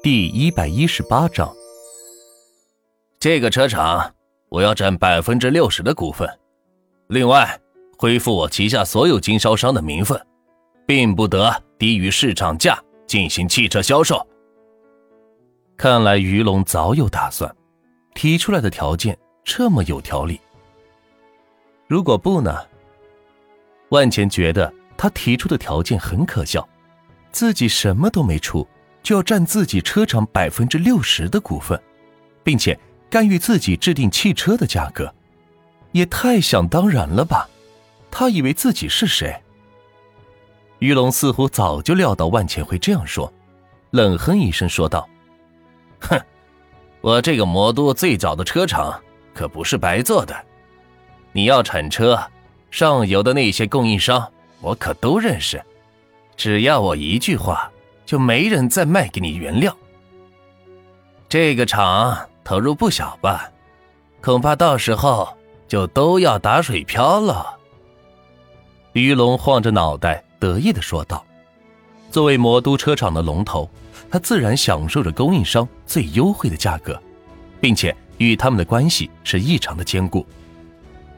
第一百一十八章，这个车厂我要占百分之六十的股份，另外恢复我旗下所有经销商的名分，并不得低于市场价进行汽车销售。看来于龙早有打算，提出来的条件这么有条理。如果不呢？万钱觉得他提出的条件很可笑，自己什么都没出。就要占自己车厂百分之六十的股份，并且干预自己制定汽车的价格，也太想当然了吧？他以为自己是谁？于龙似乎早就料到万钱会这样说，冷哼一声说道：“哼，我这个魔都最早的车厂可不是白做的。你要产车，上游的那些供应商我可都认识，只要我一句话。”就没人再卖给你原料。这个厂投入不小吧？恐怕到时候就都要打水漂了。于龙晃着脑袋，得意的说道：“作为魔都车厂的龙头，他自然享受着供应商最优惠的价格，并且与他们的关系是异常的坚固。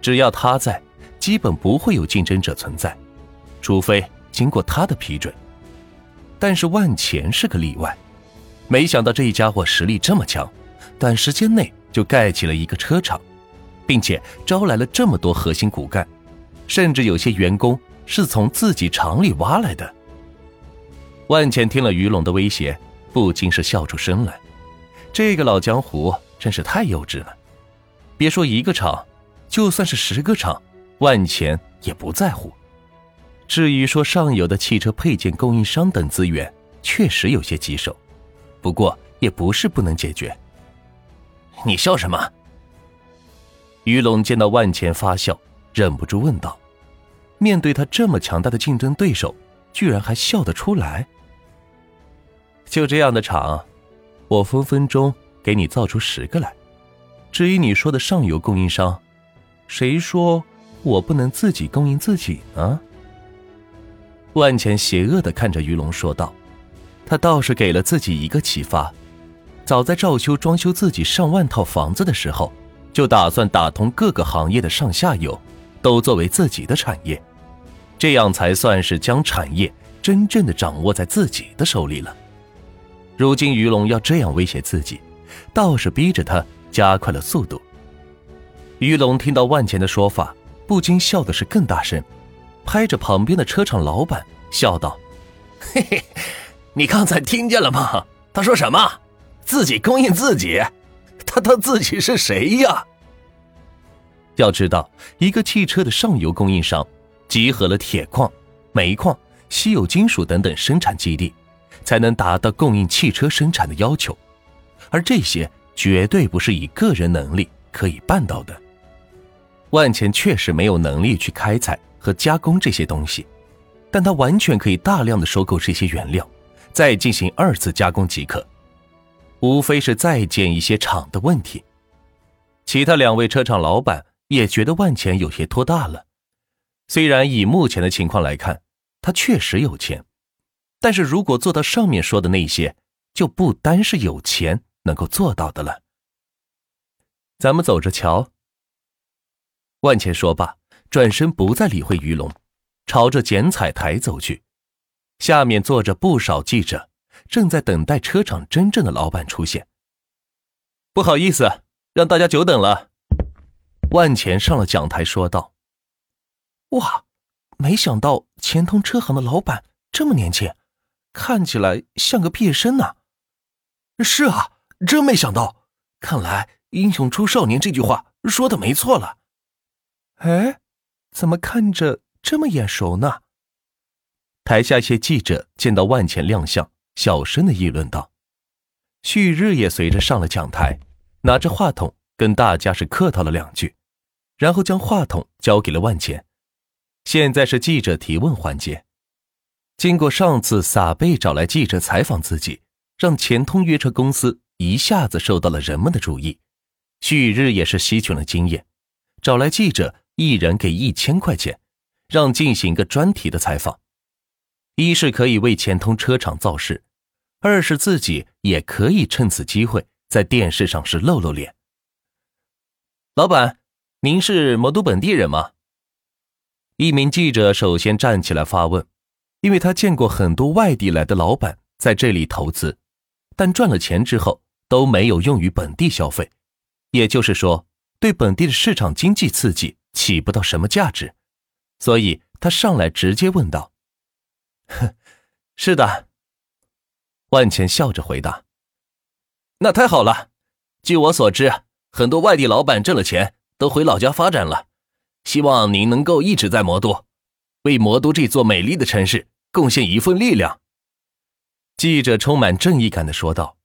只要他在，基本不会有竞争者存在，除非经过他的批准。”但是万钱是个例外，没想到这一家伙实力这么强，短时间内就盖起了一个车厂，并且招来了这么多核心骨干，甚至有些员工是从自己厂里挖来的。万钱听了于龙的威胁，不禁是笑出声来。这个老江湖真是太幼稚了，别说一个厂，就算是十个厂，万钱也不在乎。至于说上游的汽车配件供应商等资源，确实有些棘手，不过也不是不能解决。你笑什么？于龙见到万钱发笑，忍不住问道：“面对他这么强大的竞争对手，居然还笑得出来？就这样的厂，我分分钟给你造出十个来。至于你说的上游供应商，谁说我不能自己供应自己呢？”万钱邪恶的看着于龙说道：“他倒是给了自己一个启发，早在赵修装修自己上万套房子的时候，就打算打通各个行业的上下游，都作为自己的产业，这样才算是将产业真正的掌握在自己的手里了。如今于龙要这样威胁自己，倒是逼着他加快了速度。”于龙听到万钱的说法，不禁笑的是更大声。拍着旁边的车厂老板笑道：“嘿嘿，你刚才听见了吗？他说什么？自己供应自己？他他自己是谁呀？要知道，一个汽车的上游供应商，集合了铁矿、煤矿、稀有金属等等生产基地，才能达到供应汽车生产的要求，而这些绝对不是以个人能力可以办到的。万钱确实没有能力去开采。”和加工这些东西，但他完全可以大量的收购这些原料，再进行二次加工即可，无非是再建一些厂的问题。其他两位车厂老板也觉得万钱有些拖大了，虽然以目前的情况来看，他确实有钱，但是如果做到上面说的那些，就不单是有钱能够做到的了。咱们走着瞧。万钱说罢。转身不再理会于龙，朝着剪彩台走去。下面坐着不少记者，正在等待车厂真正的老板出现。不好意思，让大家久等了。万钱上了讲台说道：“哇，没想到钱通车行的老板这么年轻，看起来像个毕业生呢。”“是啊，真没想到。看来‘英雄出少年’这句话说的没错了。”“哎。”怎么看着这么眼熟呢？台下一些记者见到万钱亮相，小声的议论道。旭日也随着上了讲台，拿着话筒跟大家是客套了两句，然后将话筒交给了万钱。现在是记者提问环节。经过上次撒贝找来记者采访自己，让钱通约车公司一下子受到了人们的注意，旭日也是吸取了经验，找来记者。一人给一千块钱，让进行一个专题的采访。一是可以为钱通车厂造势，二是自己也可以趁此机会在电视上是露露脸。老板，您是魔都本地人吗？一名记者首先站起来发问，因为他见过很多外地来的老板在这里投资，但赚了钱之后都没有用于本地消费，也就是说，对本地的市场经济刺激起不到什么价值，所以他上来直接问道：“哼，是的。”万钱笑着回答：“那太好了，据我所知。”很多外地老板挣了钱都回老家发展了，希望您能够一直在魔都，为魔都这座美丽的城市贡献一份力量。记者充满正义感的说道：“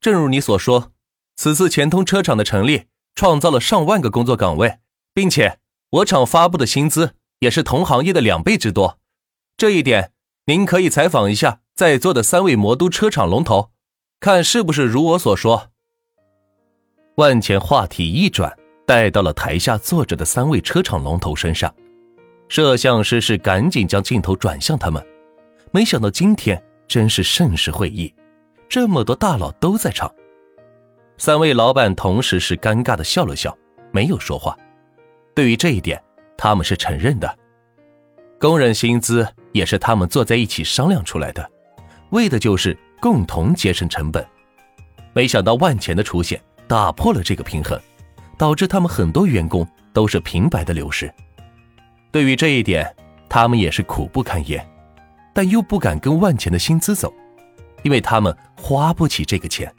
正如你所说，此次钱通车厂的成立创造了上万个工作岗位，并且我厂发布的薪资也是同行业的两倍之多。这一点，您可以采访一下在座的三位魔都车厂龙头，看是不是如我所说。”万钱话题一转，带到了台下坐着的三位车厂龙头身上。摄像师是赶紧将镜头转向他们。没想到今天真是盛世会议，这么多大佬都在场。三位老板同时是尴尬的笑了笑，没有说话。对于这一点，他们是承认的。工人薪资也是他们坐在一起商量出来的，为的就是共同节省成本。没想到万钱的出现。打破了这个平衡，导致他们很多员工都是平白的流失。对于这一点，他们也是苦不堪言，但又不敢跟万钱的薪资走，因为他们花不起这个钱。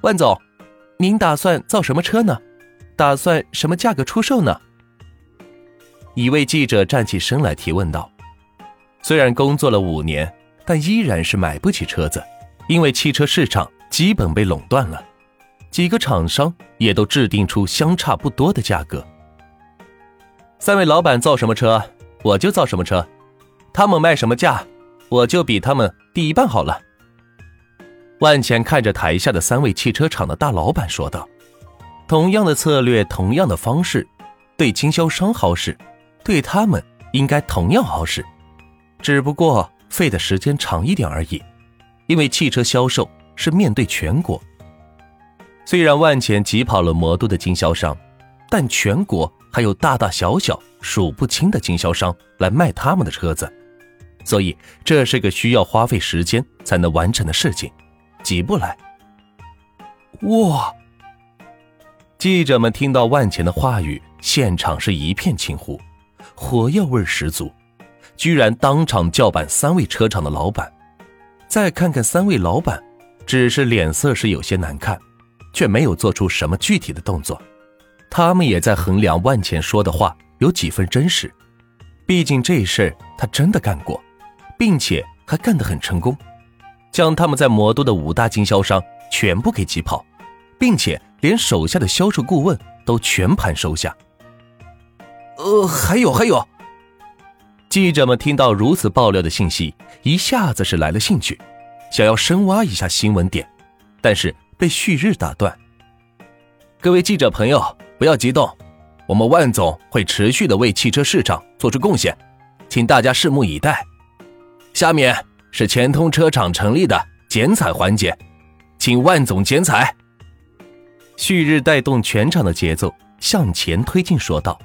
万总，您打算造什么车呢？打算什么价格出售呢？一位记者站起身来提问道：“虽然工作了五年，但依然是买不起车子，因为汽车市场基本被垄断了。”几个厂商也都制定出相差不多的价格。三位老板造什么车，我就造什么车；他们卖什么价，我就比他们低一半好了。万钱看着台下的三位汽车厂的大老板说道：“同样的策略，同样的方式，对经销商好使，对他们应该同样好使，只不过费的时间长一点而已。因为汽车销售是面对全国。”虽然万钱挤跑了魔都的经销商，但全国还有大大小小数不清的经销商来卖他们的车子，所以这是个需要花费时间才能完成的事情，急不来。哇！记者们听到万钱的话语，现场是一片惊呼，火药味十足，居然当场叫板三位车厂的老板。再看看三位老板，只是脸色是有些难看。却没有做出什么具体的动作，他们也在衡量万钱说的话有几分真实。毕竟这事儿他真的干过，并且还干得很成功，将他们在魔都的五大经销商全部给挤跑，并且连手下的销售顾问都全盘收下。呃，还有还有，记者们听到如此爆料的信息，一下子是来了兴趣，想要深挖一下新闻点，但是。被旭日打断。各位记者朋友，不要激动，我们万总会持续的为汽车市场做出贡献，请大家拭目以待。下面是钱通车厂成立的剪彩环节，请万总剪彩。旭日带动全场的节奏向前推进，说道：“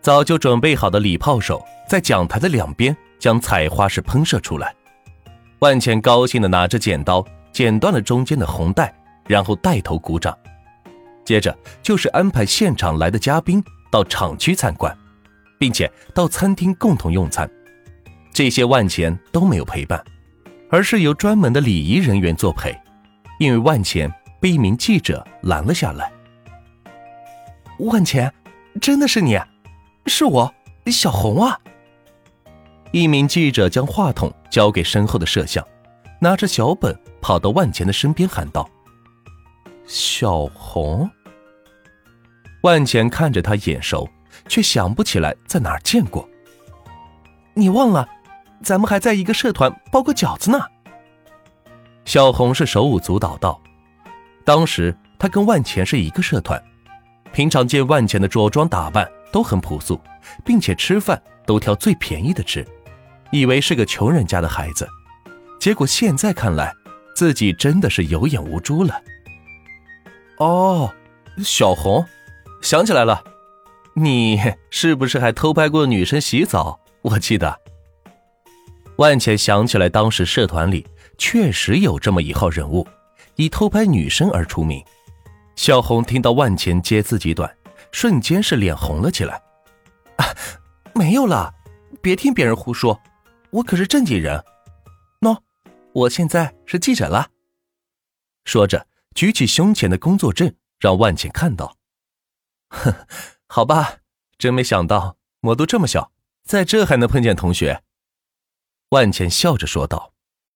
早就准备好的礼炮手在讲台的两边将彩花是喷射出来。”万钱高兴的拿着剪刀。剪断了中间的红带，然后带头鼓掌。接着就是安排现场来的嘉宾到厂区参观，并且到餐厅共同用餐。这些万钱都没有陪伴，而是由专门的礼仪人员作陪。因为万钱被一名记者拦了下来。万钱，真的是你？是我，小红啊！一名记者将话筒交给身后的摄像，拿着小本。跑到万钱的身边喊道：“小红。”万钱看着他眼熟，却想不起来在哪儿见过。你忘了，咱们还在一个社团包过饺子呢。小红是手舞足蹈道：“当时他跟万钱是一个社团，平常见万钱的着装打扮都很朴素，并且吃饭都挑最便宜的吃，以为是个穷人家的孩子，结果现在看来。”自己真的是有眼无珠了。哦，小红，想起来了，你是不是还偷拍过女生洗澡？我记得。万茜想起来，当时社团里确实有这么一号人物，以偷拍女生而出名。小红听到万茜揭自己短，瞬间是脸红了起来。啊，没有了，别听别人胡说，我可是正经人。喏，我现在是记者了。说着，举起胸前的工作证，让万茜看到。哼，好吧，真没想到魔都这么小，在这还能碰见同学。万茜笑着说道。